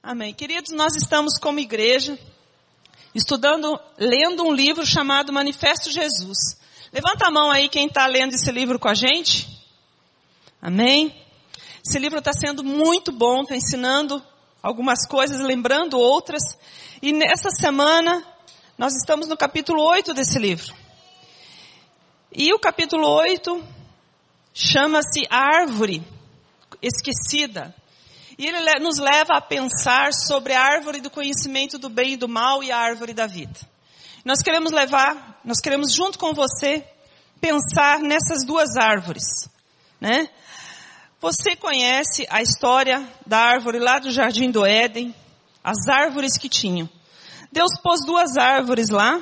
Amém. Queridos, nós estamos como igreja estudando, lendo um livro chamado Manifesto Jesus. Levanta a mão aí quem está lendo esse livro com a gente. Amém. Esse livro está sendo muito bom, está ensinando algumas coisas, lembrando outras. E nessa semana, nós estamos no capítulo 8 desse livro. E o capítulo 8 chama-se Árvore Esquecida. E ele nos leva a pensar sobre a árvore do conhecimento do bem e do mal e a árvore da vida. Nós queremos levar, nós queremos junto com você pensar nessas duas árvores, né? Você conhece a história da árvore lá do Jardim do Éden, as árvores que tinham. Deus pôs duas árvores lá.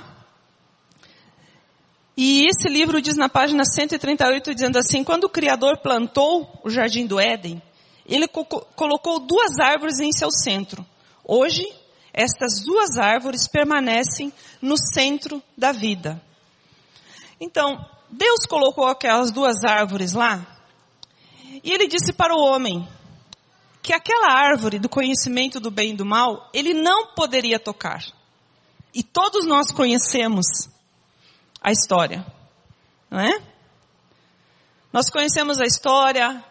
E esse livro diz na página 138, dizendo assim, quando o Criador plantou o Jardim do Éden, ele co colocou duas árvores em seu centro. Hoje, estas duas árvores permanecem no centro da vida. Então, Deus colocou aquelas duas árvores lá, e ele disse para o homem que aquela árvore do conhecimento do bem e do mal, ele não poderia tocar. E todos nós conhecemos a história, não é? Nós conhecemos a história,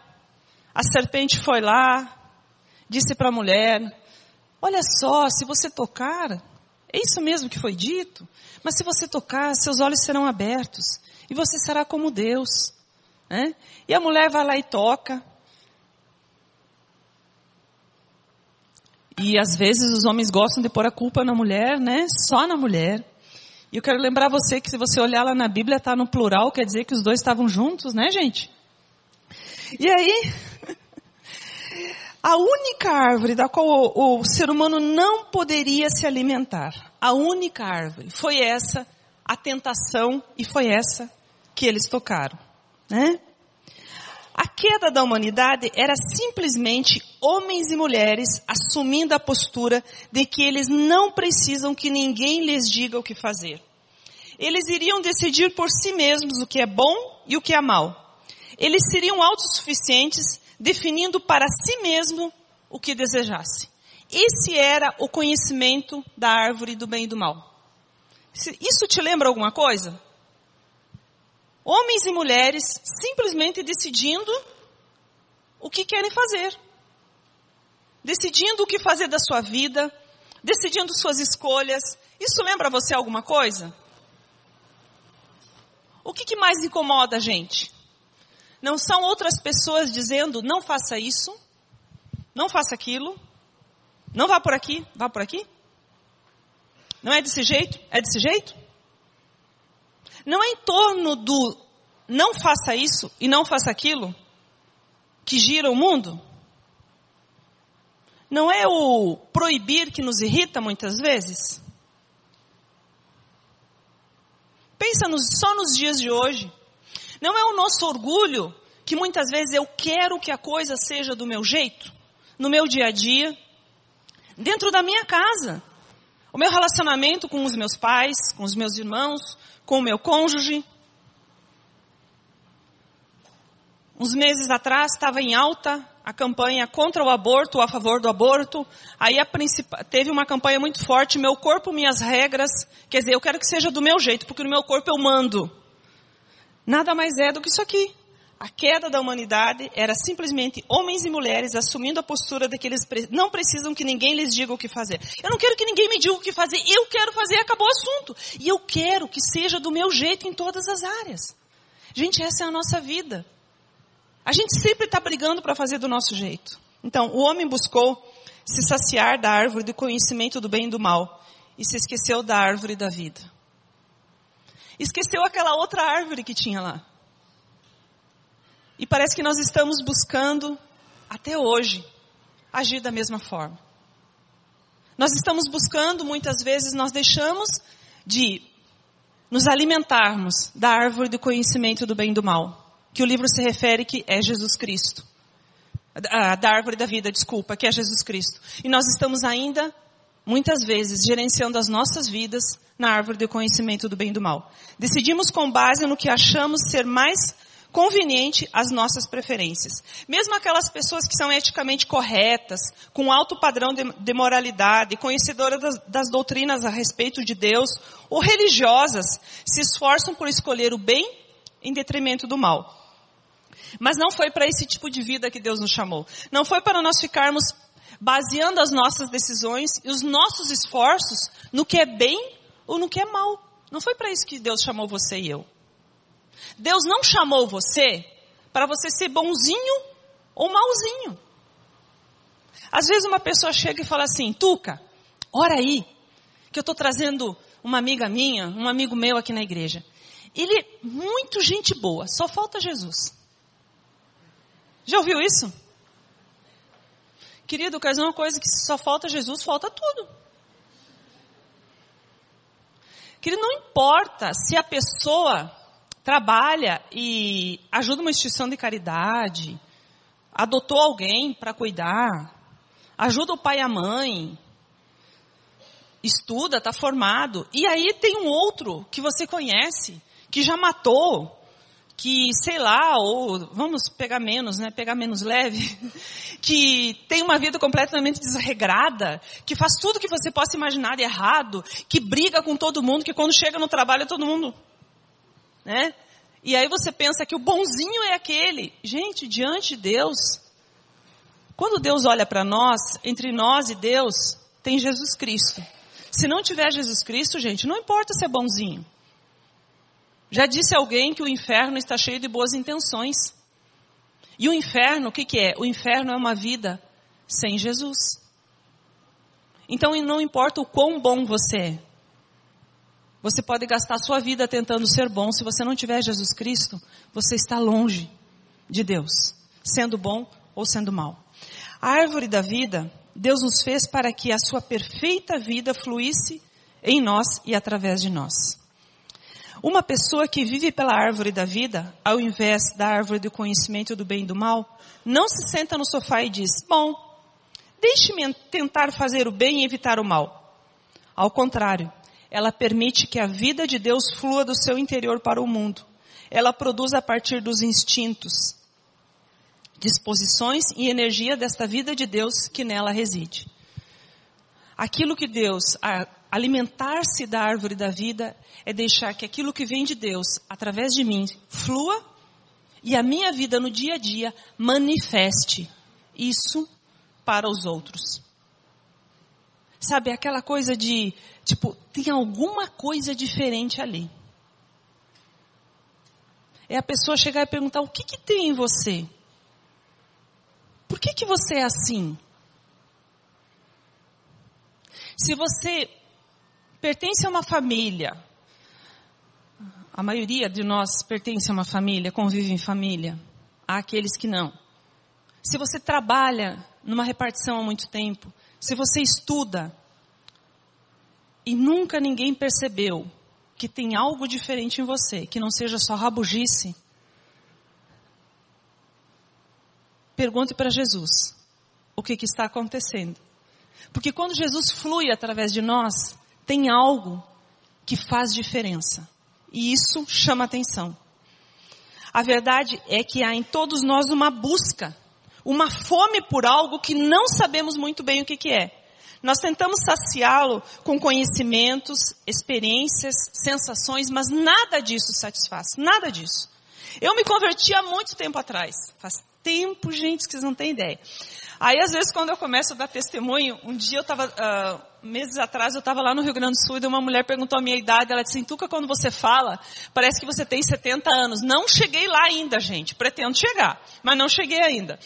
a serpente foi lá, disse para a mulher: Olha só, se você tocar, é isso mesmo que foi dito, mas se você tocar, seus olhos serão abertos e você será como Deus. Né? E a mulher vai lá e toca. E às vezes os homens gostam de pôr a culpa na mulher, né? Só na mulher. E eu quero lembrar você que se você olhar lá na Bíblia, está no plural, quer dizer que os dois estavam juntos, né, gente? E aí, a única árvore da qual o, o, ser humano não poderia se alimentar, a única árvore, foi essa, a tentação, e foi essa que eles tocaram, né? A queda da humanidade era simplesmente homens e mulheres assumindo a postura de que eles não precisam que ninguém lhes diga o que fazer. Eles iriam decidir por si mesmos o que é bom e o que é mal. Eles seriam autossuficientes, definindo para si mesmo o que desejasse. Esse era o conhecimento da árvore do bem e do mal. Isso te lembra alguma coisa? Homens e mulheres simplesmente decidindo o que querem fazer. Decidindo o que fazer da sua vida, decidindo suas escolhas. Isso lembra você alguma coisa? O que, que mais incomoda a gente? Não são outras pessoas dizendo, não faça isso, não faça aquilo, não vá por aqui, vá por aqui? Não é desse jeito? É desse jeito? Não é em torno do não faça isso e não faça aquilo que gira o mundo? Não é o proibir que nos irrita muitas vezes? Pensa nos, só nos dias de hoje. Não é o nosso orgulho que muitas vezes eu quero que a coisa seja do meu jeito, no meu dia a dia, dentro da minha casa. O meu relacionamento com os meus pais, com os meus irmãos, com o meu cônjuge. Uns meses atrás estava em alta a campanha contra o aborto, a favor do aborto. Aí teve uma campanha muito forte, meu corpo, minhas regras. Quer dizer, eu quero que seja do meu jeito, porque no meu corpo eu mando nada mais é do que isso aqui. A queda da humanidade era simplesmente homens e mulheres assumindo a postura de que eles não precisam que ninguém lhes diga o que fazer. Eu não quero que ninguém me diga o que fazer, eu quero fazer, acabou o assunto. E eu quero que seja do meu jeito em todas as áreas. Gente, essa é a nossa vida. A gente sempre está brigando para fazer do nosso jeito. Então, o homem buscou se saciar da árvore do conhecimento do bem e do mal e se esqueceu da árvore da vida. Esqueceu aquela outra árvore que tinha lá. E parece que nós estamos buscando, até hoje, agir da mesma forma. Nós estamos buscando, muitas vezes, nós deixamos de nos alimentarmos da árvore do conhecimento do bem e do mal. Que o livro se refere que é Jesus Cristo. Da árvore da vida, desculpa, que é Jesus Cristo. E nós estamos ainda, muitas vezes, gerenciando as nossas vidas na árvore do conhecimento do bem e do mal. Decidimos com base no que achamos ser mais conveniente às nossas preferências. Mesmo aquelas pessoas que são eticamente corretas, com alto padrão de, de moralidade, conhecedoras das, das doutrinas a respeito de Deus, ou religiosas, se esforçam por escolher o bem em detrimento do mal. Mas não foi para esse tipo de vida que Deus nos chamou. Não foi para nós ficarmos baseando as nossas decisões e os nossos esforços no que é bem ou no que é mal. Não foi para isso que Deus chamou você e eu. Deus não chamou você para você ser bonzinho ou malzinho. Às vezes uma pessoa chega e fala assim, Tuca, ora aí, que eu estou trazendo uma amiga minha, um amigo meu aqui na igreja. Ele é muito gente boa, só falta Jesus. Já ouviu isso? Querido, quer dizer uma coisa que só falta Jesus, falta tudo. Querido, não importa se a pessoa trabalha e ajuda uma instituição de caridade, adotou alguém para cuidar, ajuda o pai e a mãe, estuda, está formado, e aí tem um outro que você conhece, que já matou, que, sei lá, ou vamos pegar menos, né, pegar menos leve, que tem uma vida completamente desregrada, que faz tudo que você possa imaginar de errado, que briga com todo mundo, que quando chega no trabalho é todo mundo, né? E aí você pensa que o bonzinho é aquele. Gente, diante de Deus, quando Deus olha para nós, entre nós e Deus, tem Jesus Cristo. Se não tiver Jesus Cristo, gente, não importa se é bonzinho. Já disse alguém que o inferno está cheio de boas intenções. E o inferno, o que, que é? O inferno é uma vida sem Jesus. Então não importa o quão bom você é. Você pode gastar sua vida tentando ser bom. Se você não tiver Jesus Cristo, você está longe de Deus, sendo bom ou sendo mal. A árvore da vida, Deus nos fez para que a sua perfeita vida fluísse em nós e através de nós. Uma pessoa que vive pela árvore da vida, ao invés da árvore do conhecimento do bem e do mal, não se senta no sofá e diz: Bom, deixe-me tentar fazer o bem e evitar o mal. Ao contrário, ela permite que a vida de Deus flua do seu interior para o mundo. Ela produz a partir dos instintos, disposições e energia desta vida de Deus que nela reside. Aquilo que Deus, alimentar-se da árvore da vida, é deixar que aquilo que vem de Deus, através de mim, flua e a minha vida no dia a dia manifeste isso para os outros. Sabe, aquela coisa de, tipo, tem alguma coisa diferente ali. É a pessoa chegar e perguntar, o que que tem em você? Por que que você é assim? Se você pertence a uma família, a maioria de nós pertence a uma família, convive em família, há aqueles que não. Se você trabalha numa repartição há muito tempo, se você estuda e nunca ninguém percebeu que tem algo diferente em você, que não seja só rabugice, pergunte para Jesus o que, que está acontecendo. Porque quando Jesus flui através de nós, tem algo que faz diferença. E isso chama atenção. A verdade é que há em todos nós uma busca, uma fome por algo que não sabemos muito bem o que, que é. Nós tentamos saciá-lo com conhecimentos, experiências, sensações, mas nada disso satisfaz. Nada disso. Eu me converti há muito tempo atrás. Faz tempo, gente, que vocês não têm ideia. Aí, às vezes, quando eu começo a dar testemunho, um dia eu estava, uh, meses atrás, eu estava lá no Rio Grande do Sul e uma mulher perguntou a minha idade. Ela disse, Tuca, quando você fala, parece que você tem 70 anos. Não cheguei lá ainda, gente. Pretendo chegar, mas não cheguei ainda.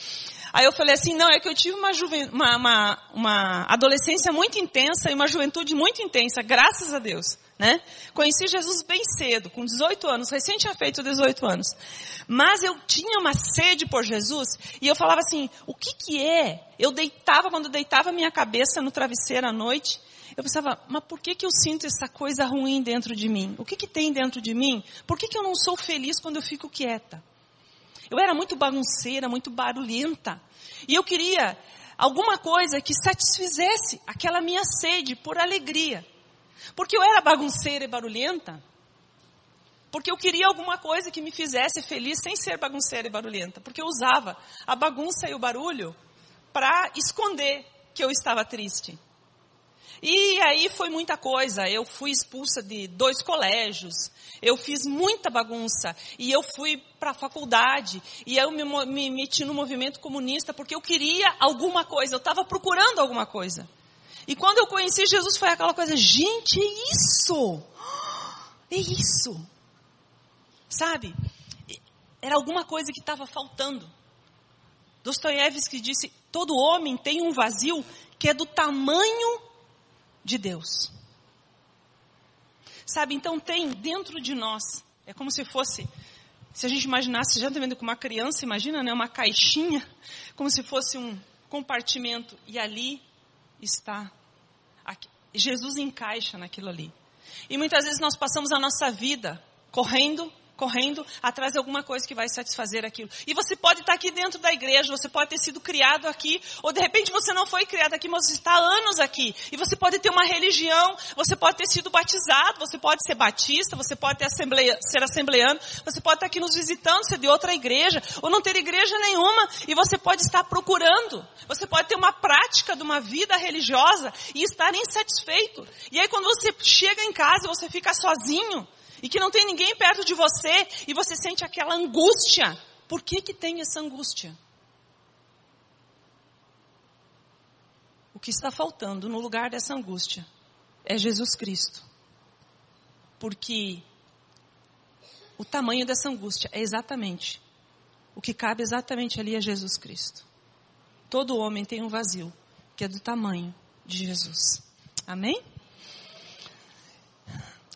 Aí eu falei assim, não, é que eu tive uma, uma, uma, uma adolescência muito intensa e uma juventude muito intensa, graças a Deus. Né? Conheci Jesus bem cedo, com 18 anos, recém tinha feito 18 anos. Mas eu tinha uma sede por Jesus e eu falava assim, o que que é? Eu deitava, quando eu deitava minha cabeça no travesseiro à noite, eu pensava, mas por que que eu sinto essa coisa ruim dentro de mim? O que que tem dentro de mim? Por que que eu não sou feliz quando eu fico quieta? Eu era muito bagunceira, muito barulhenta. E eu queria alguma coisa que satisfizesse aquela minha sede por alegria. Porque eu era bagunceira e barulhenta. Porque eu queria alguma coisa que me fizesse feliz sem ser bagunceira e barulhenta. Porque eu usava a bagunça e o barulho para esconder que eu estava triste. E aí foi muita coisa. Eu fui expulsa de dois colégios. Eu fiz muita bagunça. E eu fui para a faculdade. E eu me, me meti no movimento comunista porque eu queria alguma coisa. Eu estava procurando alguma coisa. E quando eu conheci Jesus foi aquela coisa, gente, é isso! É isso! Sabe? Era alguma coisa que estava faltando. Dostoiévski disse: todo homem tem um vazio que é do tamanho de Deus. Sabe, então tem dentro de nós, é como se fosse, se a gente imaginasse, já também com uma criança, imagina, né, uma caixinha, como se fosse um compartimento, e ali está. Aqui, Jesus encaixa naquilo ali. E muitas vezes nós passamos a nossa vida correndo correndo atrás de alguma coisa que vai satisfazer aquilo. E você pode estar aqui dentro da igreja, você pode ter sido criado aqui, ou de repente você não foi criado aqui, mas você está há anos aqui. E você pode ter uma religião, você pode ter sido batizado, você pode ser batista, você pode ter assembleia, ser assembleano, você pode estar aqui nos visitando, ser de outra igreja, ou não ter igreja nenhuma, e você pode estar procurando. Você pode ter uma prática de uma vida religiosa e estar insatisfeito. E aí quando você chega em casa, você fica sozinho, e que não tem ninguém perto de você e você sente aquela angústia. Por que que tem essa angústia? O que está faltando no lugar dessa angústia é Jesus Cristo. Porque o tamanho dessa angústia é exatamente o que cabe exatamente ali a Jesus Cristo. Todo homem tem um vazio que é do tamanho de Jesus. Amém?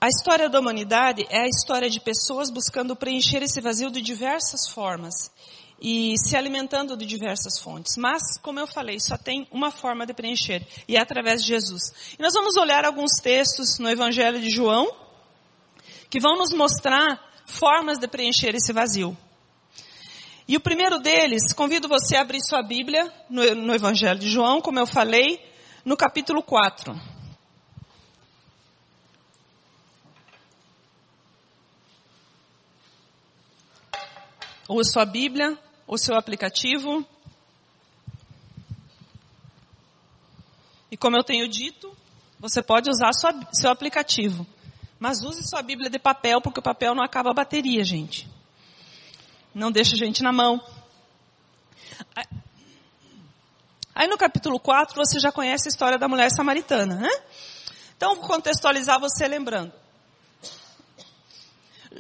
A história da humanidade é a história de pessoas buscando preencher esse vazio de diversas formas e se alimentando de diversas fontes. Mas, como eu falei, só tem uma forma de preencher e é através de Jesus. E nós vamos olhar alguns textos no Evangelho de João que vão nos mostrar formas de preencher esse vazio. E o primeiro deles, convido você a abrir sua Bíblia no, no Evangelho de João, como eu falei, no capítulo 4. Ou a sua Bíblia, ou seu aplicativo. E como eu tenho dito, você pode usar sua, seu aplicativo. Mas use sua Bíblia de papel, porque o papel não acaba a bateria, gente. Não deixa a gente na mão. Aí no capítulo 4 você já conhece a história da mulher samaritana, né? Então vou contextualizar você lembrando.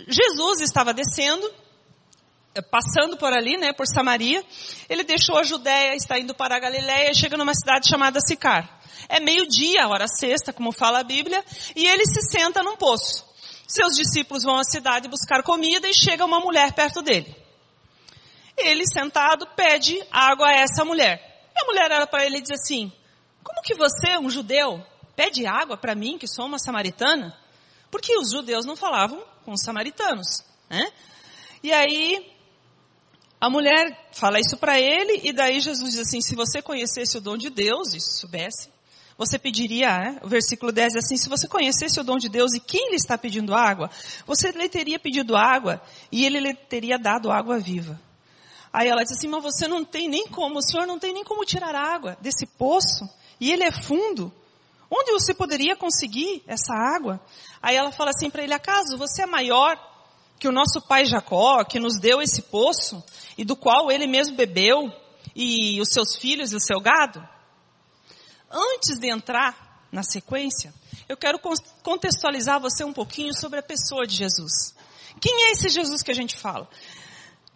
Jesus estava descendo passando por ali, né, por Samaria, ele deixou a Judéia, está indo para a Galiléia e chega numa cidade chamada Sicar. É meio-dia, hora sexta, como fala a Bíblia, e ele se senta num poço. Seus discípulos vão à cidade buscar comida e chega uma mulher perto dele. Ele, sentado, pede água a essa mulher. E a mulher olha para ele e diz assim, como que você, um judeu, pede água para mim, que sou uma samaritana? Porque os judeus não falavam com os samaritanos, né? E aí, a mulher fala isso para ele, e daí Jesus diz assim: se você conhecesse o dom de Deus e soubesse, você pediria, né? o versículo 10 é assim: se você conhecesse o dom de Deus e quem lhe está pedindo água, você lhe teria pedido água e ele lhe teria dado água viva. Aí ela diz assim: mas você não tem nem como, o senhor não tem nem como tirar água desse poço, e ele é fundo. Onde você poderia conseguir essa água? Aí ela fala assim para ele: acaso você é maior que o nosso pai Jacó, que nos deu esse poço, e do qual ele mesmo bebeu, e os seus filhos e o seu gado? Antes de entrar na sequência, eu quero contextualizar você um pouquinho sobre a pessoa de Jesus. Quem é esse Jesus que a gente fala?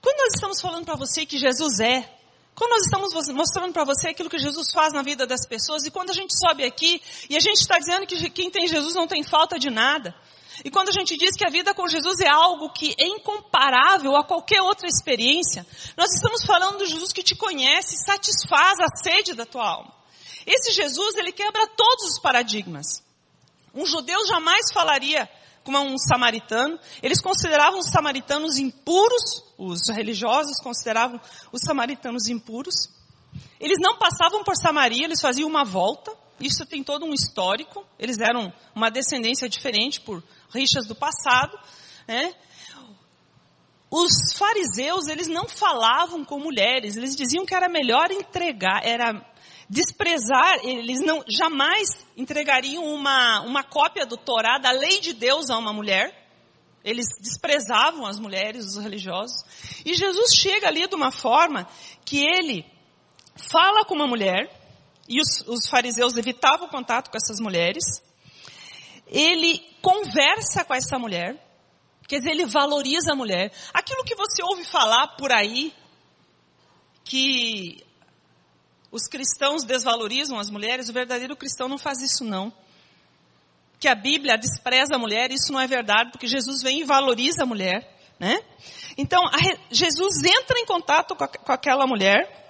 Quando nós estamos falando para você que Jesus é, quando nós estamos mostrando para você aquilo que Jesus faz na vida das pessoas, e quando a gente sobe aqui e a gente está dizendo que quem tem Jesus não tem falta de nada, e quando a gente diz que a vida com Jesus é algo que é incomparável a qualquer outra experiência, nós estamos falando do Jesus que te conhece satisfaz a sede da tua alma. Esse Jesus, ele quebra todos os paradigmas. Um judeu jamais falaria como um samaritano. Eles consideravam os samaritanos impuros, os religiosos consideravam os samaritanos impuros. Eles não passavam por Samaria, eles faziam uma volta. Isso tem todo um histórico. Eles eram uma descendência diferente por rixas do passado, né? os fariseus, eles não falavam com mulheres, eles diziam que era melhor entregar, era desprezar, eles não jamais entregariam uma, uma cópia do Torá, da lei de Deus a uma mulher. Eles desprezavam as mulheres, os religiosos. E Jesus chega ali de uma forma que ele fala com uma mulher, e os, os fariseus evitavam o contato com essas mulheres. Ele conversa com essa mulher, Quer dizer, ele valoriza a mulher. Aquilo que você ouve falar por aí, que os cristãos desvalorizam as mulheres, o verdadeiro cristão não faz isso não. Que a Bíblia despreza a mulher, isso não é verdade, porque Jesus vem e valoriza a mulher, né? Então, a, Jesus entra em contato com, a, com aquela mulher,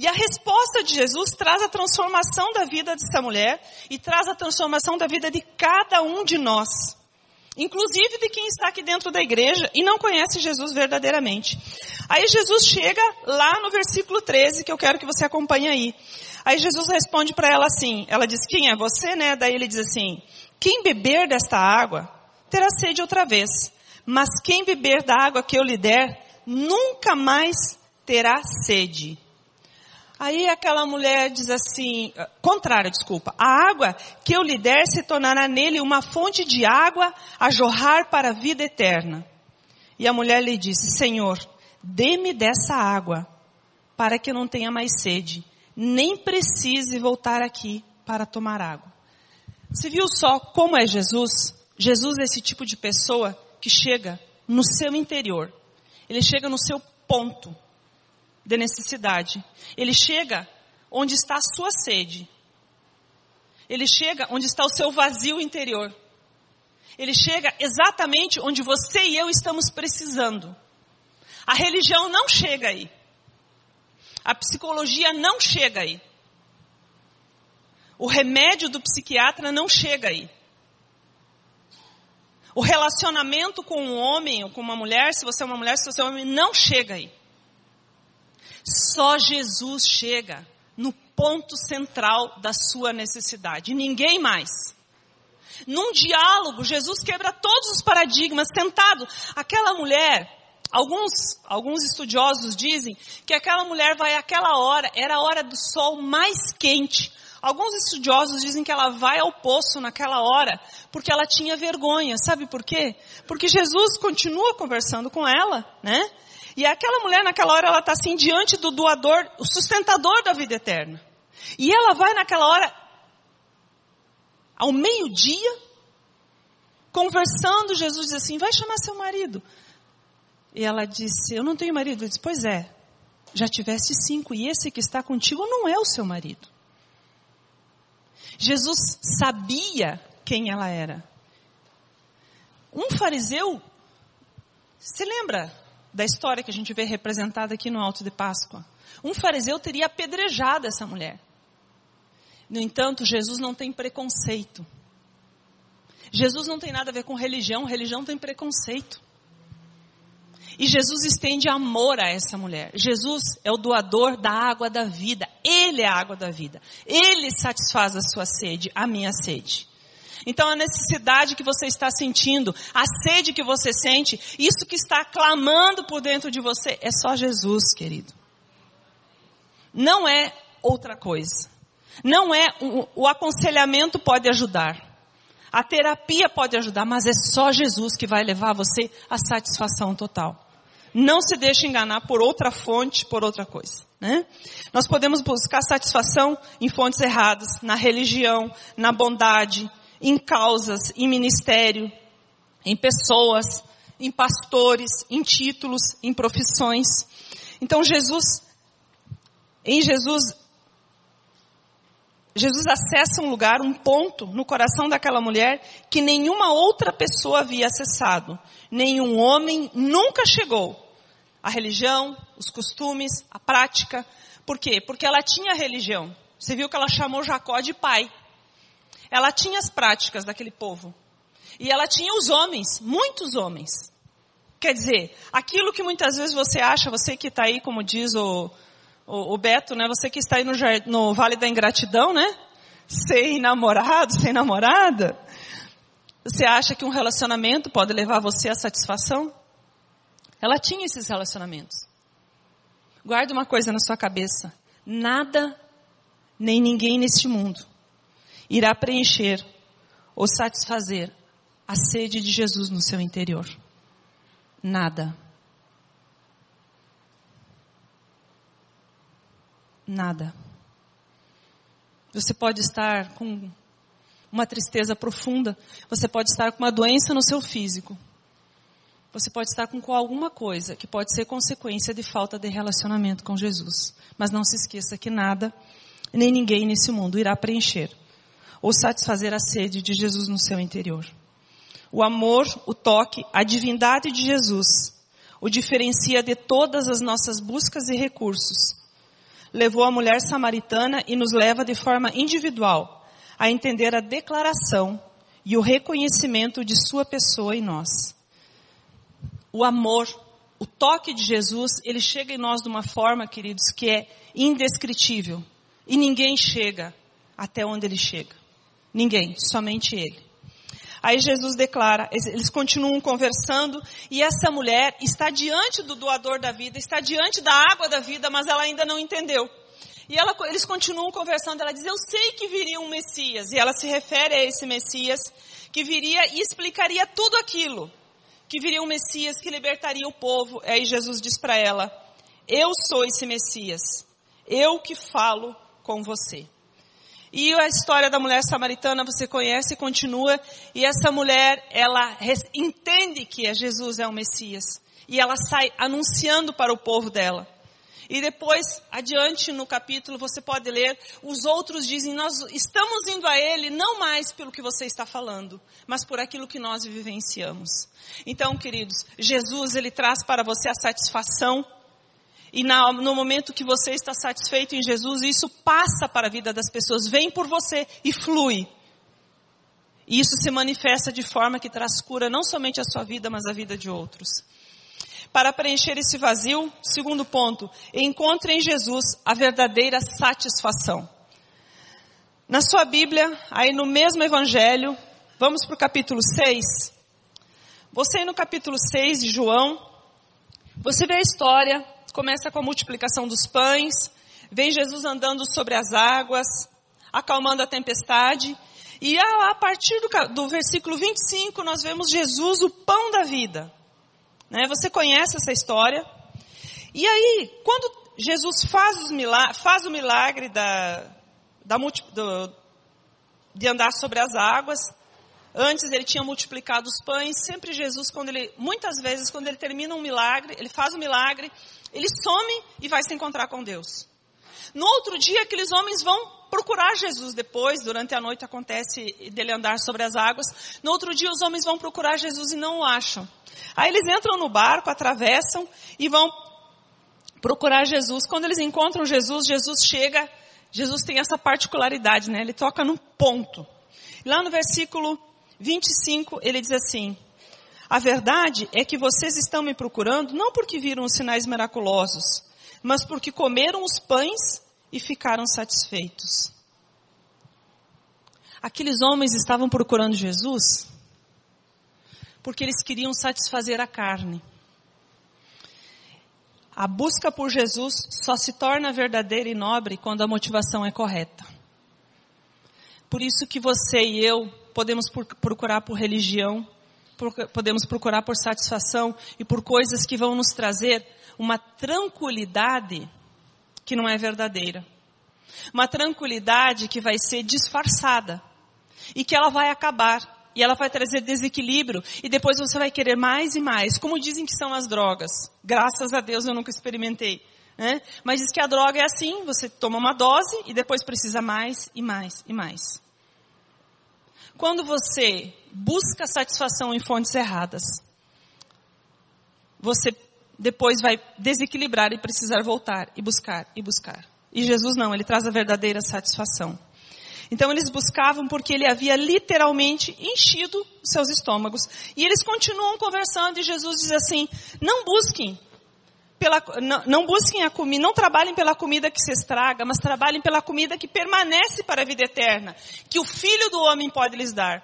e a resposta de Jesus traz a transformação da vida dessa mulher, e traz a transformação da vida de cada um de nós inclusive de quem está aqui dentro da igreja e não conhece Jesus verdadeiramente. Aí Jesus chega lá no versículo 13, que eu quero que você acompanhe aí. Aí Jesus responde para ela assim, ela diz, quem é você, né? Daí ele diz assim, quem beber desta água, terá sede outra vez. Mas quem beber da água que eu lhe der, nunca mais terá sede. Aí aquela mulher diz assim, ah, contrário, desculpa, a água que eu lhe der se tornará nele uma fonte de água a jorrar para a vida eterna. E a mulher lhe disse, Senhor, dê-me dessa água, para que eu não tenha mais sede, nem precise voltar aqui para tomar água. Você viu só como é Jesus? Jesus é esse tipo de pessoa que chega no seu interior. Ele chega no seu ponto de necessidade. Ele chega onde está a sua sede. Ele chega onde está o seu vazio interior. Ele chega exatamente onde você e eu estamos precisando. A religião não chega aí. A psicologia não chega aí. O remédio do psiquiatra não chega aí. O relacionamento com um homem ou com uma mulher, se você é uma mulher, se você é um homem, não chega aí. Só Jesus chega no ponto central da sua necessidade, ninguém mais. Num diálogo, Jesus quebra todos os paradigmas, sentado. Aquela mulher, alguns, alguns estudiosos dizem que aquela mulher vai àquela hora, era a hora do sol mais quente. Alguns estudiosos dizem que ela vai ao poço naquela hora porque ela tinha vergonha. Sabe por quê? Porque Jesus continua conversando com ela, né? E aquela mulher naquela hora ela está assim diante do doador, o sustentador da vida eterna. E ela vai naquela hora, ao meio-dia, conversando, Jesus diz assim, vai chamar seu marido. E ela disse, eu não tenho marido. Ele disse, pois é, já tiveste cinco e esse que está contigo não é o seu marido. Jesus sabia quem ela era. Um fariseu, se lembra da história que a gente vê representada aqui no Alto de Páscoa. Um fariseu teria apedrejado essa mulher. No entanto, Jesus não tem preconceito. Jesus não tem nada a ver com religião, religião tem preconceito. E Jesus estende amor a essa mulher. Jesus é o doador da água da vida. Ele é a água da vida. Ele satisfaz a sua sede, a minha sede. Então a necessidade que você está sentindo, a sede que você sente, isso que está clamando por dentro de você, é só Jesus, querido. Não é outra coisa. Não é, o, aconselhamento pode ajudar. A terapia pode ajudar, mas é só Jesus que vai levar você à satisfação total. Não se deixe enganar por outra fonte, por outra coisa. Né? Nós podemos buscar satisfação em fontes erradas, na religião, na bondade, em causas, em ministério, em pessoas, em pastores, em títulos, em profissões. Então Jesus, em Jesus, Jesus acessa um lugar, um ponto no coração daquela mulher que nenhuma outra pessoa havia acessado. Nenhum homem nunca chegou. A religião, os costumes, a prática. Por quê? Porque ela tinha religião. Você viu que ela chamou Jacó de pai. Ela tinha as práticas daquele povo. E ela tinha os homens, muitos homens. Quer dizer, aquilo que muitas vezes você acha, você que está aí, como diz o, o, o, Beto, né? Você que está aí no, no Vale da Ingratidão, né? Sem namorado, sem namorada. Você acha que um relacionamento pode levar você à satisfação? Ela tinha esses relacionamentos. Guarde uma coisa na sua cabeça. Nada, nem ninguém neste mundo irá preencher ou satisfazer a sede de Jesus no seu interior. Nada. Nada. Você pode estar com uma tristeza profunda, você pode estar com uma doença no seu físico. Você pode estar com alguma coisa que pode ser consequência de falta de relacionamento com Jesus. Mas não se esqueça que nada, nem ninguém nesse mundo irá preencher ou satisfazer a sede de Jesus no seu interior. O amor, o toque, a divindade de Jesus o diferencia de todas as nossas buscas e recursos. Levou a mulher samaritana e nos leva de forma individual a entender a declaração e o reconhecimento de sua pessoa em nós. O amor, o toque de Jesus, ele chega em nós de uma forma, queridos, que é indescritível. E ninguém chega até onde ele chega. Ninguém, somente ele. Aí Jesus declara, eles continuam conversando e essa mulher está diante do doador da vida, está diante da água da vida, mas ela ainda não entendeu. E ela, eles continuam conversando, ela diz, eu sei que viria um Messias. E ela se refere a esse Messias que viria e explicaria tudo aquilo. Que viria um Messias que libertaria o povo. Aí Jesus diz para ela, eu sou esse Messias. Eu que falo com você. E a história da mulher samaritana você conhece e continua. E essa mulher, ela entende que é Jesus é o Messias. E ela sai anunciando para o povo dela. E depois, adiante no capítulo, você pode ler, os outros dizem, nós estamos indo a Ele não mais pelo que você está falando, mas por aquilo que nós vivenciamos. Então, queridos, Jesus, Ele traz para você a satisfação e na, no momento que você está satisfeito em Jesus, isso passa para a vida das pessoas, vem por você e flui. E isso se manifesta de forma que traz cura não somente a sua vida, mas a vida de outros. Para preencher esse vazio, segundo ponto, encontre em Jesus a verdadeira satisfação. Na sua Bíblia, aí no mesmo Evangelho, vamos para o capítulo 6. Você no capítulo 6 de João, você vê a história começa com a multiplicação dos pães, vem Jesus andando sobre as águas, acalmando a tempestade, e a, partir do, do versículo 25 nós vemos Jesus, o pão da vida. Né? Você conhece essa história? E aí, quando Jesus faz, faz o milagre da, da do, de andar sobre as águas, Antes ele tinha multiplicado os pães, sempre Jesus, quando ele, muitas vezes, quando ele termina um milagre, ele faz um milagre, ele some e vai se encontrar com Deus. No outro dia, aqueles homens vão procurar Jesus depois, durante a noite acontece dele andar sobre as águas. No outro dia, os homens vão procurar Jesus e não o acham. Aí eles entram no barco, atravessam e vão procurar Jesus. Quando eles encontram Jesus, Jesus chega, Jesus tem essa particularidade, né? Ele toca no ponto. Lá no versículo 25, ele diz assim: A verdade é que vocês estão me procurando não porque viram os sinais miraculosos, mas porque comeram os pães e ficaram satisfeitos. Aqueles homens estavam procurando Jesus porque eles queriam satisfazer a carne. A busca por Jesus só se torna verdadeira e nobre quando a motivação é correta. Por isso que você e eu podemos procurar por religião, podemos procurar por satisfação e por coisas que vão nos trazer uma tranquilidade que não é verdadeira. Uma tranquilidade que vai ser disfarçada e que ela vai acabar e ela vai trazer desequilíbrio e depois você vai querer mais e mais, como dizem que são as drogas. Graças a Deus eu nunca experimentei. Né? Mas diz que a droga é assim, você toma uma dose e depois precisa mais e mais e mais. Quando você busca satisfação em fontes erradas, você depois vai desequilibrar e precisar voltar e buscar e buscar. E Jesus não, ele traz a verdadeira satisfação. Então eles buscavam porque ele havia literalmente enchido seus estômagos. E eles continuam conversando e Jesus diz assim: não busquem pela, não, não, busquem a comida, não trabalhem pela comida que se estraga, mas trabalhem pela comida que permanece para a vida eterna, que o Filho do Homem pode lhes dar.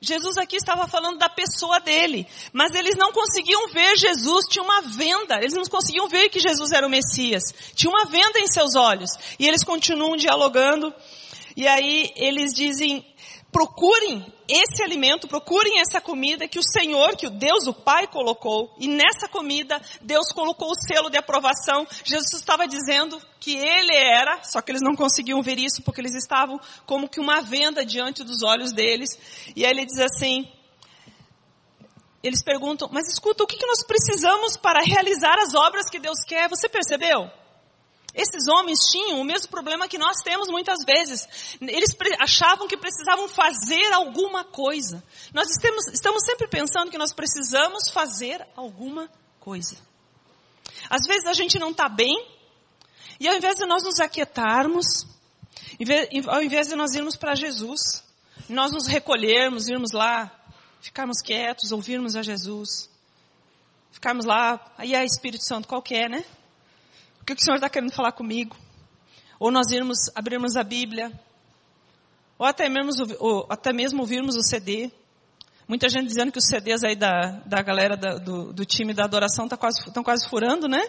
Jesus aqui estava falando da pessoa dele, mas eles não conseguiam ver Jesus, tinha uma venda, eles não conseguiam ver que Jesus era o Messias, tinha uma venda em seus olhos, e eles continuam dialogando, e aí eles dizem, procurem esse alimento, procurem essa comida que o Senhor, que o Deus, o Pai colocou, e nessa comida Deus colocou o selo de aprovação. Jesus estava dizendo que Ele era, só que eles não conseguiam ver isso porque eles estavam como que uma venda diante dos olhos deles. E aí ele diz assim, eles perguntam, mas escuta, o que nós precisamos para realizar as obras que Deus quer? Você percebeu? Esses homens tinham o mesmo problema que nós temos muitas vezes. Eles achavam que precisavam fazer alguma coisa. Nós estamos, estamos sempre pensando que nós precisamos fazer alguma coisa. Às vezes a gente não está bem, e ao invés de nós nos aquietarmos, ao invés de nós irmos para Jesus, nós nos recolhermos, irmos lá, ficarmos quietos, ouvirmos a Jesus, ficarmos lá, aí é Espírito Santo, qual que é, né? O que o Senhor está querendo falar comigo? Ou nós irmos, abrirmos a Bíblia, ou até mesmo, ou até mesmo ouvirmos o CD. Muita gente dizendo que os CDs aí da, da galera da, do, do, time da adoração estão tá quase, quase furando, né?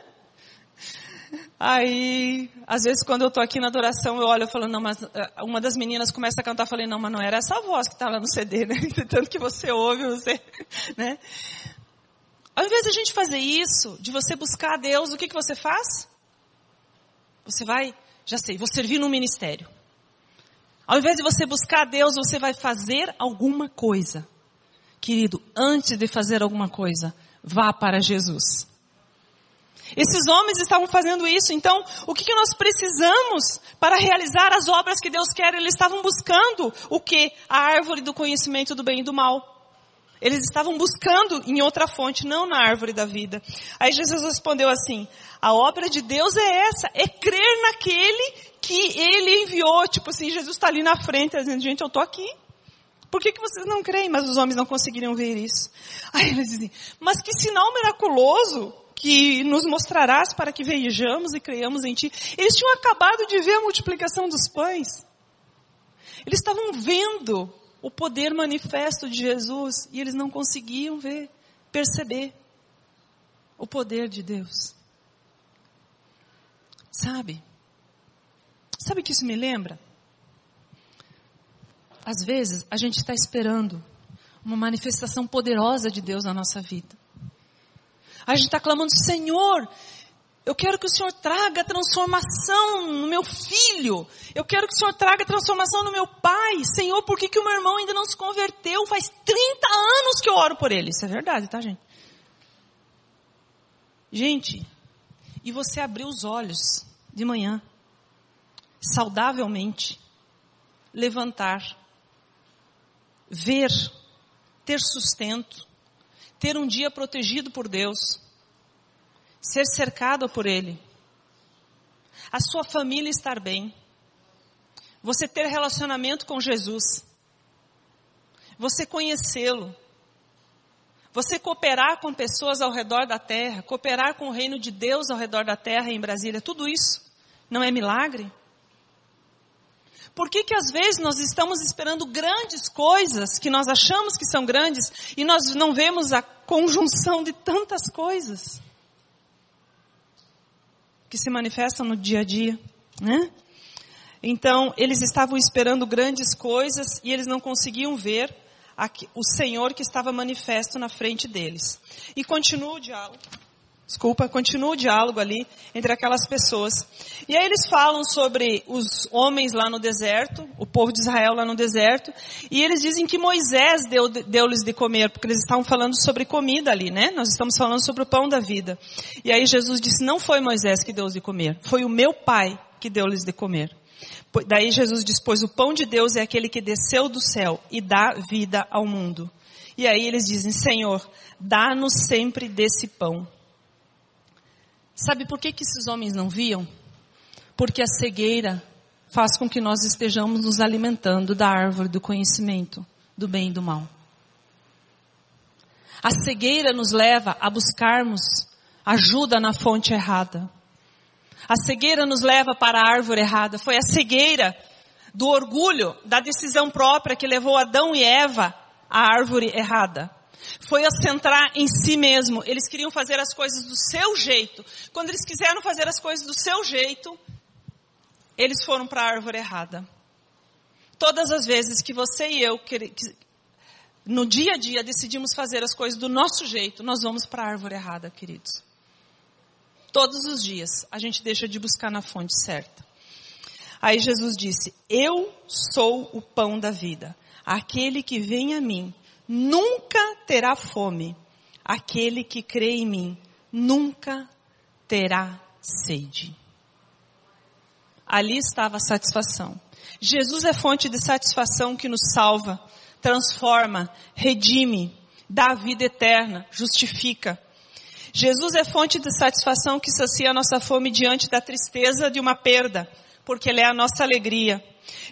Aí, às vezes quando eu estou aqui na adoração, eu olho e falo, não, mas eh, uma das meninas começa a cantar, eu falei, não, mas não era essa voz que está lá no CD, né? Tanto que você ouve, você, né? Ao invés de a gente fazer isso, de você buscar a Deus, o que, que você faz? Você vai, já sei, vou servir no ministério. Ao invés de você buscar a Deus, você vai fazer alguma coisa. Querido, antes de fazer alguma coisa, vá para Jesus. Esses homens estavam fazendo isso, então o que, que nós precisamos para realizar as obras que Deus quer? Eles estavam buscando o que? A árvore do conhecimento do bem e do mal. Eles estavam buscando em outra fonte, não na árvore da vida. Aí Jesus respondeu assim: a obra de Deus é essa, é crer naquele que Ele enviou. Tipo assim, Jesus está ali na frente, dizendo, gente, eu estou aqui. Por que, que vocês não creem? Mas os homens não conseguiriam ver isso. Aí eles dizem, mas que sinal miraculoso que nos mostrarás para que vejamos e creiamos em Ti. Eles tinham acabado de ver a multiplicação dos pães. Eles estavam vendo o poder manifesto de Jesus e eles não conseguiam ver, perceber o poder de Deus. Sabe? Sabe o que isso me lembra? Às vezes a gente está esperando uma manifestação poderosa de Deus na nossa vida. A gente está clamando, Senhor, eu quero que o Senhor traga transformação no meu filho. Eu quero que o Senhor traga transformação no meu pai. Senhor, por que, que o meu irmão ainda não se converteu? Faz 30 anos que eu oro por ele. Isso é verdade, tá, gente? Gente, e você abrir os olhos de manhã, saudavelmente, levantar, ver, ter sustento, ter um dia protegido por Deus, ser cercado por Ele, a sua família estar bem, você ter relacionamento com Jesus, você conhecê-lo, você cooperar com pessoas ao redor da terra, cooperar com o reino de Deus ao redor da terra em Brasília, tudo isso não é milagre? Por que que às vezes nós estamos esperando grandes coisas que nós achamos que são grandes e nós não vemos a conjunção de tantas coisas? Que se manifestam no dia a dia, né? Então, eles estavam esperando grandes coisas e eles não conseguiam ver o Senhor que estava manifesto na frente deles. E continua o diálogo. Desculpa, continua o diálogo ali entre aquelas pessoas. E aí eles falam sobre os homens lá no deserto, o povo de Israel lá no deserto, e eles dizem que Moisés deu-lhes deu de comer, porque eles estavam falando sobre comida ali, né? Nós estamos falando sobre o pão da vida. E aí Jesus disse, não foi Moisés que deu de comer, foi o meu pai que deu-lhes de comer. Daí Jesus diz, pois o pão de Deus é aquele que desceu do céu e dá vida ao mundo. E aí eles dizem, Senhor, dá-nos sempre desse pão. Sabe por que, que esses homens não viam? Porque a cegueira faz com que nós estejamos nos alimentando da árvore do conhecimento do bem e do mal. A cegueira nos leva a buscarmos ajuda na fonte errada. A cegueira nos leva para a árvore errada. Foi a cegueira do orgulho, da decisão própria que levou Adão e Eva a árvore errada. Foi a centrar em si mesmo. Eles queriam fazer as coisas do seu jeito. Quando eles quiseram fazer as coisas do seu jeito, eles foram para a árvore errada. Todas as vezes que você e eu, no dia a dia, decidimos fazer as coisas do nosso jeito, nós vamos para a árvore errada, queridos. Todos os dias, a gente deixa de buscar na fonte certa. Aí Jesus disse: Eu sou o pão da vida. Aquele que vem a mim nunca terá fome. Aquele que crê em mim nunca terá sede. Ali estava a satisfação. Jesus é fonte de satisfação que nos salva, transforma, redime, dá vida eterna, justifica. Jesus é fonte de satisfação que sacia a nossa fome diante da tristeza de uma perda, porque Ele é a nossa alegria.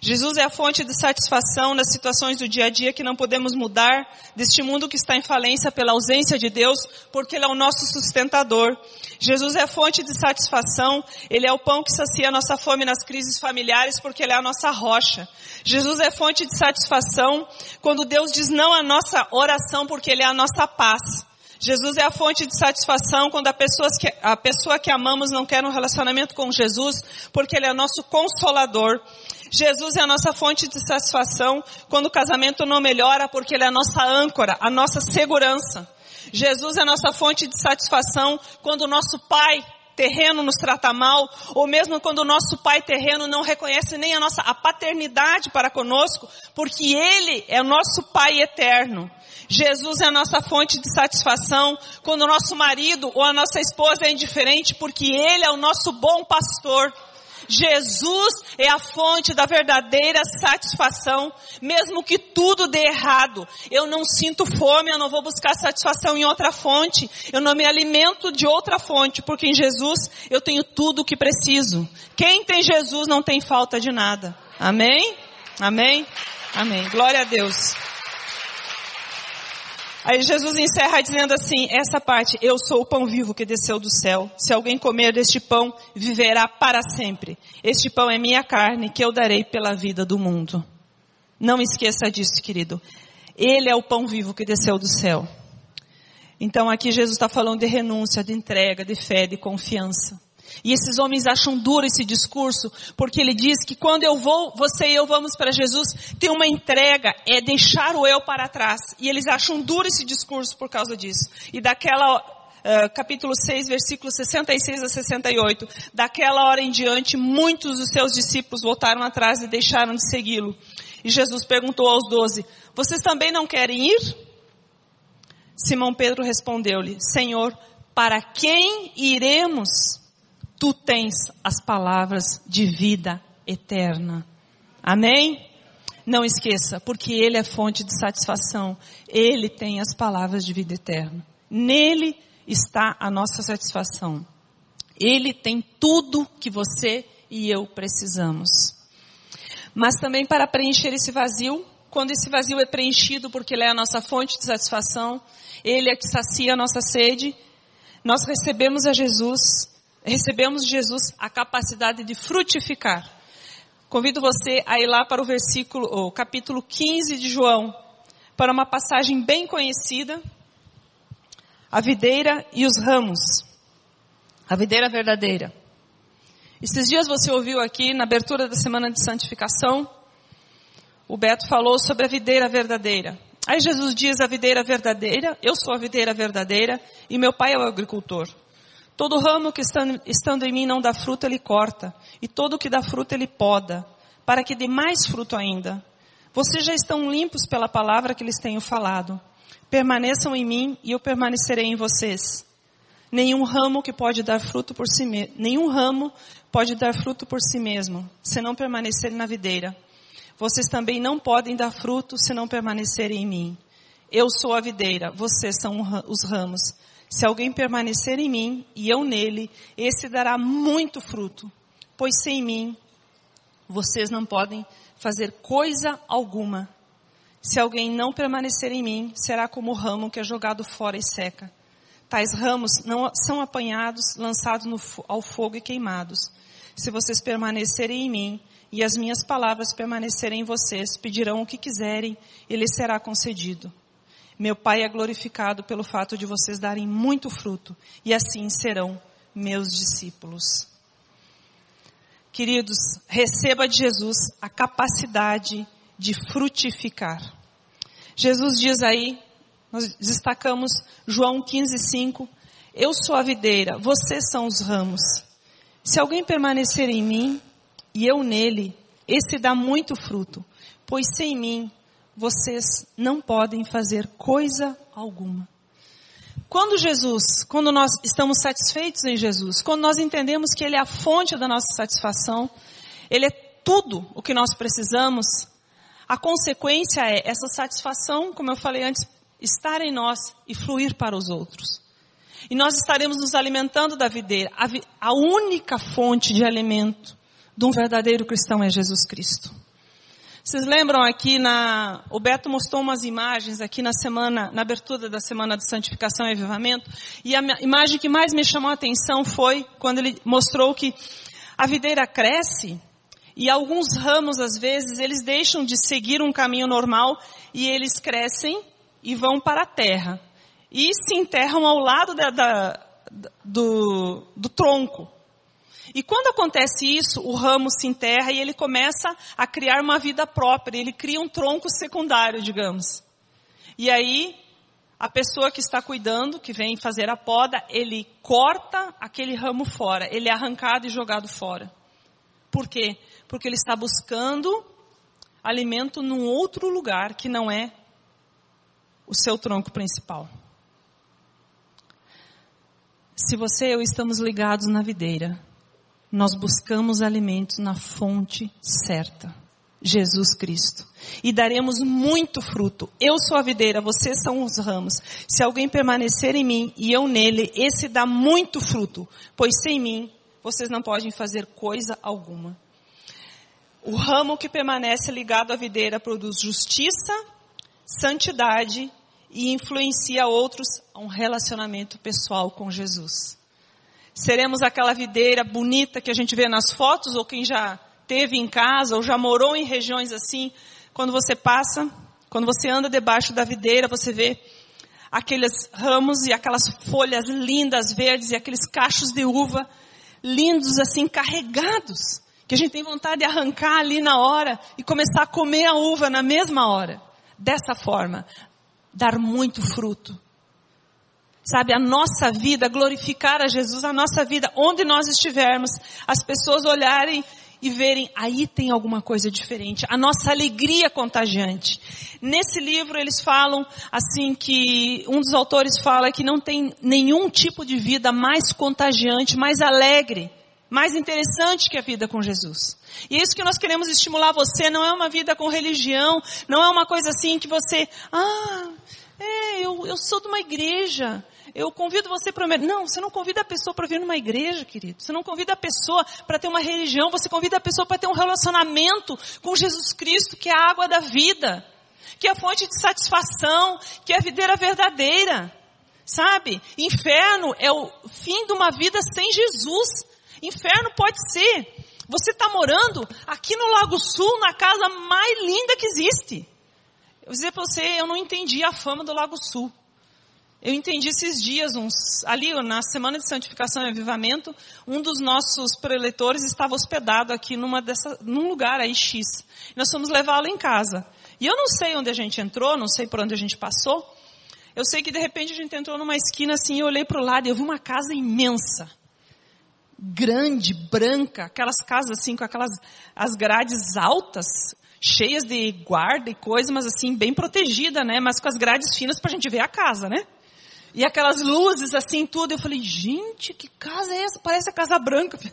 Jesus é a fonte de satisfação nas situações do dia a dia que não podemos mudar, deste mundo que está em falência pela ausência de Deus, porque Ele é o nosso sustentador. Jesus é a fonte de satisfação, Ele é o pão que sacia a nossa fome nas crises familiares, porque Ele é a nossa rocha. Jesus é fonte de satisfação quando Deus diz não à nossa oração, porque Ele é a nossa paz. Jesus é a fonte de satisfação quando a pessoa, que, a pessoa que amamos não quer um relacionamento com Jesus, porque Ele é nosso consolador. Jesus é a nossa fonte de satisfação quando o casamento não melhora, porque Ele é a nossa âncora, a nossa segurança. Jesus é a nossa fonte de satisfação quando o nosso Pai terreno nos trata mal, ou mesmo quando o nosso pai terreno não reconhece nem a nossa a paternidade para conosco, porque ele é o nosso pai eterno. Jesus é a nossa fonte de satisfação quando o nosso marido ou a nossa esposa é indiferente, porque Ele é o nosso bom pastor. Jesus é a fonte da verdadeira satisfação, mesmo que tudo dê errado. Eu não sinto fome, eu não vou buscar satisfação em outra fonte, eu não me alimento de outra fonte, porque em Jesus eu tenho tudo o que preciso. Quem tem Jesus não tem falta de nada. Amém? Amém? Amém. Glória a Deus. Aí Jesus encerra dizendo assim, essa parte, eu sou o pão vivo que desceu do céu. Se alguém comer deste pão, viverá para sempre. Este pão é minha carne que eu darei pela vida do mundo. Não esqueça disso, querido. Ele é o pão vivo que desceu do céu. Então aqui Jesus está falando de renúncia, de entrega, de fé, de confiança. E esses homens acham duro esse discurso, porque ele diz que quando eu vou, você e eu vamos para Jesus, tem uma entrega, é deixar o eu para trás. E eles acham duro esse discurso por causa disso. E daquela, uh, capítulo 6, versículos 66 a 68, daquela hora em diante, muitos dos seus discípulos voltaram atrás e deixaram de segui-lo. E Jesus perguntou aos doze, vocês também não querem ir? Simão Pedro respondeu-lhe, Senhor, para quem iremos? Tu tens as palavras de vida eterna. Amém? Não esqueça, porque Ele é fonte de satisfação. Ele tem as palavras de vida eterna. Nele está a nossa satisfação. Ele tem tudo que você e eu precisamos. Mas também para preencher esse vazio, quando esse vazio é preenchido porque Ele é a nossa fonte de satisfação, Ele é que sacia a nossa sede, nós recebemos a Jesus recebemos de Jesus a capacidade de frutificar. Convido você a ir lá para o versículo, o capítulo 15 de João, para uma passagem bem conhecida, a videira e os ramos. A videira verdadeira. Esses dias você ouviu aqui na abertura da semana de santificação, o Beto falou sobre a videira verdadeira. Aí Jesus diz a videira verdadeira, eu sou a videira verdadeira e meu pai é o agricultor. Todo ramo que estando em mim não dá fruto, ele corta, e todo que dá fruto, ele poda, para que dê mais fruto ainda. Vocês já estão limpos pela palavra que lhes tenho falado. Permaneçam em mim e eu permanecerei em vocês. Nenhum ramo que pode dar fruto por si mesmo, nenhum ramo pode dar fruto por si mesmo, se não permanecer na videira. Vocês também não podem dar fruto se não permanecerem em mim. Eu sou a videira, vocês são os ramos. Se alguém permanecer em mim e eu nele, esse dará muito fruto, pois sem mim vocês não podem fazer coisa alguma. Se alguém não permanecer em mim, será como o ramo que é jogado fora e seca. Tais ramos não são apanhados, lançados no, ao fogo e queimados. Se vocês permanecerem em mim e as minhas palavras permanecerem em vocês, pedirão o que quiserem e será concedido. Meu Pai é glorificado pelo fato de vocês darem muito fruto e assim serão meus discípulos. Queridos, receba de Jesus a capacidade de frutificar. Jesus diz aí, nós destacamos João 15, 5, eu sou a videira, vocês são os ramos. Se alguém permanecer em mim e eu nele, esse dá muito fruto, pois sem mim vocês não podem fazer coisa alguma. Quando Jesus, quando nós estamos satisfeitos em Jesus, quando nós entendemos que Ele é a fonte da nossa satisfação, Ele é tudo o que nós precisamos, a consequência é essa satisfação, como eu falei antes, estar em nós e fluir para os outros. E nós estaremos nos alimentando da videira. A, a única fonte de alimento de um verdadeiro cristão é Jesus Cristo. Vocês lembram aqui na, o Beto mostrou umas imagens aqui na semana, na abertura da semana de santificação e avivamento, e a imagem que mais me chamou a atenção foi quando ele mostrou que a videira cresce e alguns ramos às vezes eles deixam de seguir um caminho normal e eles crescem e vão para a terra e se enterram ao lado da, da, do, do tronco. E quando acontece isso, o ramo se enterra e ele começa a criar uma vida própria, ele cria um tronco secundário, digamos. E aí, a pessoa que está cuidando, que vem fazer a poda, ele corta aquele ramo fora, ele é arrancado e jogado fora. Por quê? Porque ele está buscando alimento num outro lugar que não é o seu tronco principal. Se você e eu estamos ligados na videira, nós buscamos alimentos na fonte certa. Jesus Cristo. E daremos muito fruto. Eu sou a videira, vocês são os ramos. Se alguém permanecer em mim e eu nele, esse dá muito fruto, pois sem mim vocês não podem fazer coisa alguma. O ramo que permanece ligado à videira produz justiça, santidade e influencia outros a um relacionamento pessoal com Jesus. Seremos aquela videira bonita que a gente vê nas fotos, ou quem já teve em casa, ou já morou em regiões assim. Quando você passa, quando você anda debaixo da videira, você vê aqueles ramos e aquelas folhas lindas, verdes, e aqueles cachos de uva lindos assim, carregados. Que a gente tem vontade de arrancar ali na hora e começar a comer a uva na mesma hora. Dessa forma, dar muito fruto sabe, a nossa vida, glorificar a Jesus, a nossa vida, onde nós estivermos, as pessoas olharem e verem, aí tem alguma coisa diferente, a nossa alegria contagiante. Nesse livro eles falam, assim, que um dos autores fala que não tem nenhum tipo de vida mais contagiante, mais alegre, mais interessante que a vida com Jesus. E é isso que nós queremos estimular você, não é uma vida com religião, não é uma coisa assim que você, ah, é, eu, eu sou de uma igreja, eu convido você para. Não, você não convida a pessoa para vir numa igreja, querido. Você não convida a pessoa para ter uma religião. Você convida a pessoa para ter um relacionamento com Jesus Cristo, que é a água da vida, que é a fonte de satisfação, que é a videira verdadeira. Sabe? Inferno é o fim de uma vida sem Jesus. Inferno pode ser. Você está morando aqui no Lago Sul, na casa mais linda que existe. Eu vou dizer para você, eu não entendi a fama do Lago Sul. Eu entendi esses dias, uns, ali na semana de santificação e avivamento, um dos nossos preletores estava hospedado aqui numa dessa, num lugar aí X. Nós fomos levá-lo em casa. E eu não sei onde a gente entrou, não sei por onde a gente passou. Eu sei que de repente a gente entrou numa esquina assim, eu olhei para o lado e eu vi uma casa imensa. Grande, branca, aquelas casas assim com aquelas as grades altas, cheias de guarda e coisa, mas assim bem protegida, né? Mas com as grades finas para a gente ver a casa, né? E aquelas luzes assim, tudo. Eu falei, gente, que casa é essa? Parece a Casa Branca.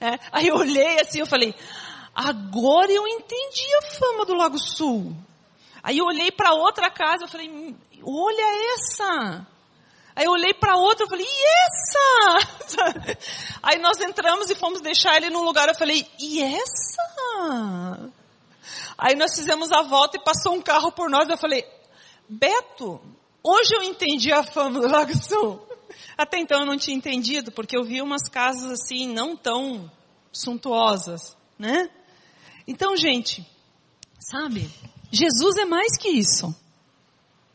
é, aí eu olhei assim, eu falei, agora eu entendi a fama do Lago Sul. Aí eu olhei para outra casa, eu falei, olha essa. Aí eu olhei para outra, eu falei, e essa? Aí nós entramos e fomos deixar ele num lugar, eu falei, e essa? Aí nós fizemos a volta e passou um carro por nós, eu falei, Beto, hoje eu entendi a fama do Lago Sul. Até então eu não tinha entendido, porque eu vi umas casas assim, não tão suntuosas, né? Então, gente, sabe? Jesus é mais que isso.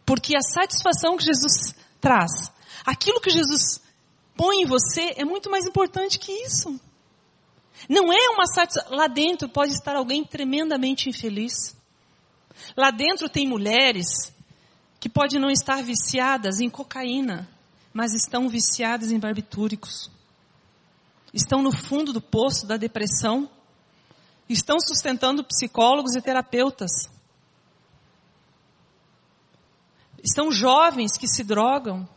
Porque a satisfação que Jesus traz, aquilo que Jesus põe em você é muito mais importante que isso. Não é uma satisfação. Lá dentro pode estar alguém tremendamente infeliz. Lá dentro tem mulheres que podem não estar viciadas em cocaína, mas estão viciadas em barbitúricos. Estão no fundo do poço da depressão. Estão sustentando psicólogos e terapeutas. Estão jovens que se drogam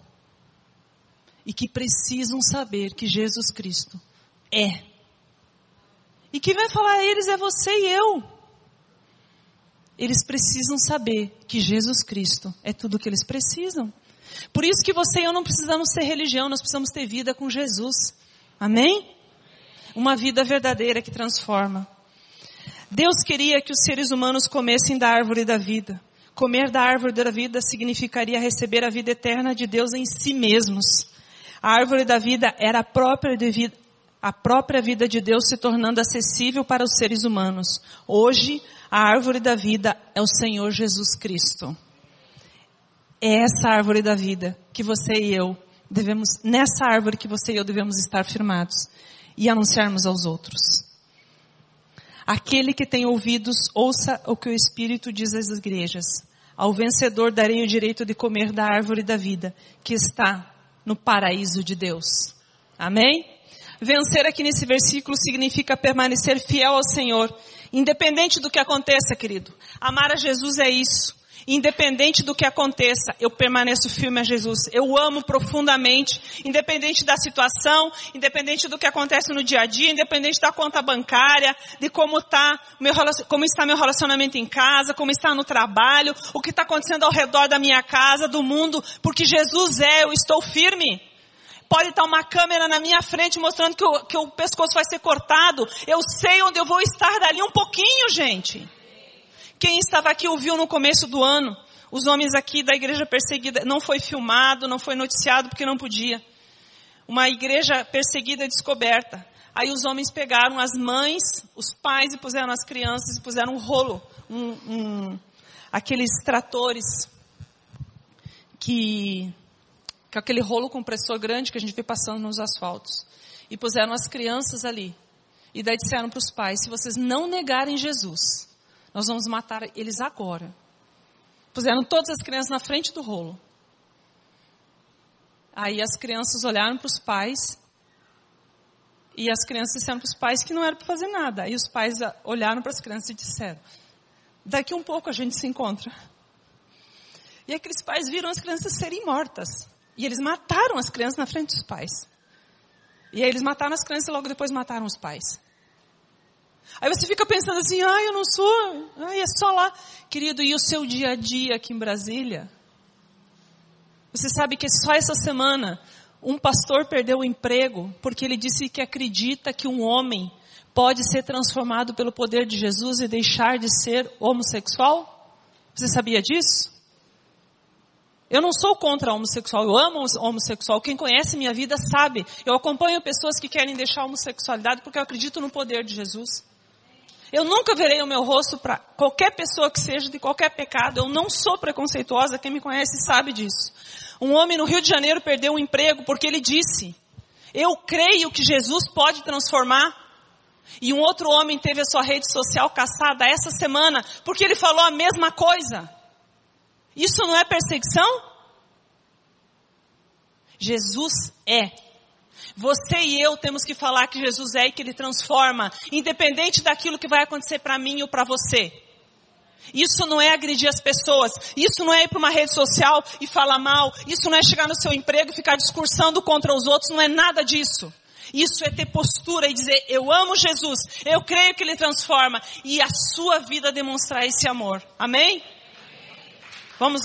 e que precisam saber que Jesus Cristo é. E quem vai falar a eles é você e eu. Eles precisam saber que Jesus Cristo é tudo o que eles precisam. Por isso que você e eu não precisamos ter religião, nós precisamos ter vida com Jesus. Amém? Uma vida verdadeira que transforma. Deus queria que os seres humanos comessem da árvore da vida. Comer da árvore da vida significaria receber a vida eterna de Deus em si mesmos. A árvore da vida era a própria, vida, a própria vida de Deus se tornando acessível para os seres humanos. Hoje, a árvore da vida é o Senhor Jesus Cristo. É essa árvore da vida que você e eu devemos, nessa árvore que você e eu devemos estar firmados e anunciarmos aos outros. Aquele que tem ouvidos, ouça o que o Espírito diz às igrejas. Ao vencedor darei o direito de comer da árvore da vida, que está no paraíso de Deus. Amém? Vencer aqui nesse versículo significa permanecer fiel ao Senhor, independente do que aconteça, querido. Amar a Jesus é isso. Independente do que aconteça, eu permaneço firme a Jesus. Eu amo profundamente, independente da situação, independente do que acontece no dia a dia, independente da conta bancária, de como, tá meu, como está meu relacionamento em casa, como está no trabalho, o que está acontecendo ao redor da minha casa, do mundo, porque Jesus é, eu estou firme. Pode estar uma câmera na minha frente mostrando que o, que o pescoço vai ser cortado. Eu sei onde eu vou estar dali um pouquinho, gente. Quem estava aqui ouviu no começo do ano. Os homens aqui da igreja perseguida, não foi filmado, não foi noticiado porque não podia. Uma igreja perseguida descoberta. Aí os homens pegaram as mães, os pais e puseram as crianças e puseram um rolo, um, um, aqueles tratores que, que é aquele rolo compressor grande que a gente vê passando nos asfaltos. E puseram as crianças ali. E daí disseram para os pais, se vocês não negarem Jesus, nós vamos matar eles agora. Puseram todas as crianças na frente do rolo. Aí as crianças olharam para os pais. E as crianças disseram para os pais que não era para fazer nada. Aí os pais olharam para as crianças e disseram: Daqui um pouco a gente se encontra. E aqueles pais viram as crianças serem mortas. E eles mataram as crianças na frente dos pais. E aí eles mataram as crianças e logo depois mataram os pais. Aí você fica pensando assim, ah, eu não sou, ai, é só lá. Querido, e o seu dia a dia aqui em Brasília? Você sabe que só essa semana um pastor perdeu o emprego porque ele disse que acredita que um homem pode ser transformado pelo poder de Jesus e deixar de ser homossexual? Você sabia disso? Eu não sou contra homossexual, eu amo homossexual. Quem conhece minha vida sabe. Eu acompanho pessoas que querem deixar a homossexualidade porque eu acredito no poder de Jesus. Eu nunca verei o meu rosto para qualquer pessoa que seja de qualquer pecado. Eu não sou preconceituosa, quem me conhece sabe disso. Um homem no Rio de Janeiro perdeu um emprego porque ele disse: Eu creio que Jesus pode transformar. E um outro homem teve a sua rede social caçada essa semana porque ele falou a mesma coisa. Isso não é perseguição? Jesus é você e eu temos que falar que Jesus é e que Ele transforma, independente daquilo que vai acontecer para mim ou para você. Isso não é agredir as pessoas, isso não é ir para uma rede social e falar mal, isso não é chegar no seu emprego e ficar discursando contra os outros, não é nada disso. Isso é ter postura e dizer, eu amo Jesus, eu creio que Ele transforma, e a sua vida demonstrar esse amor. Amém? Vamos.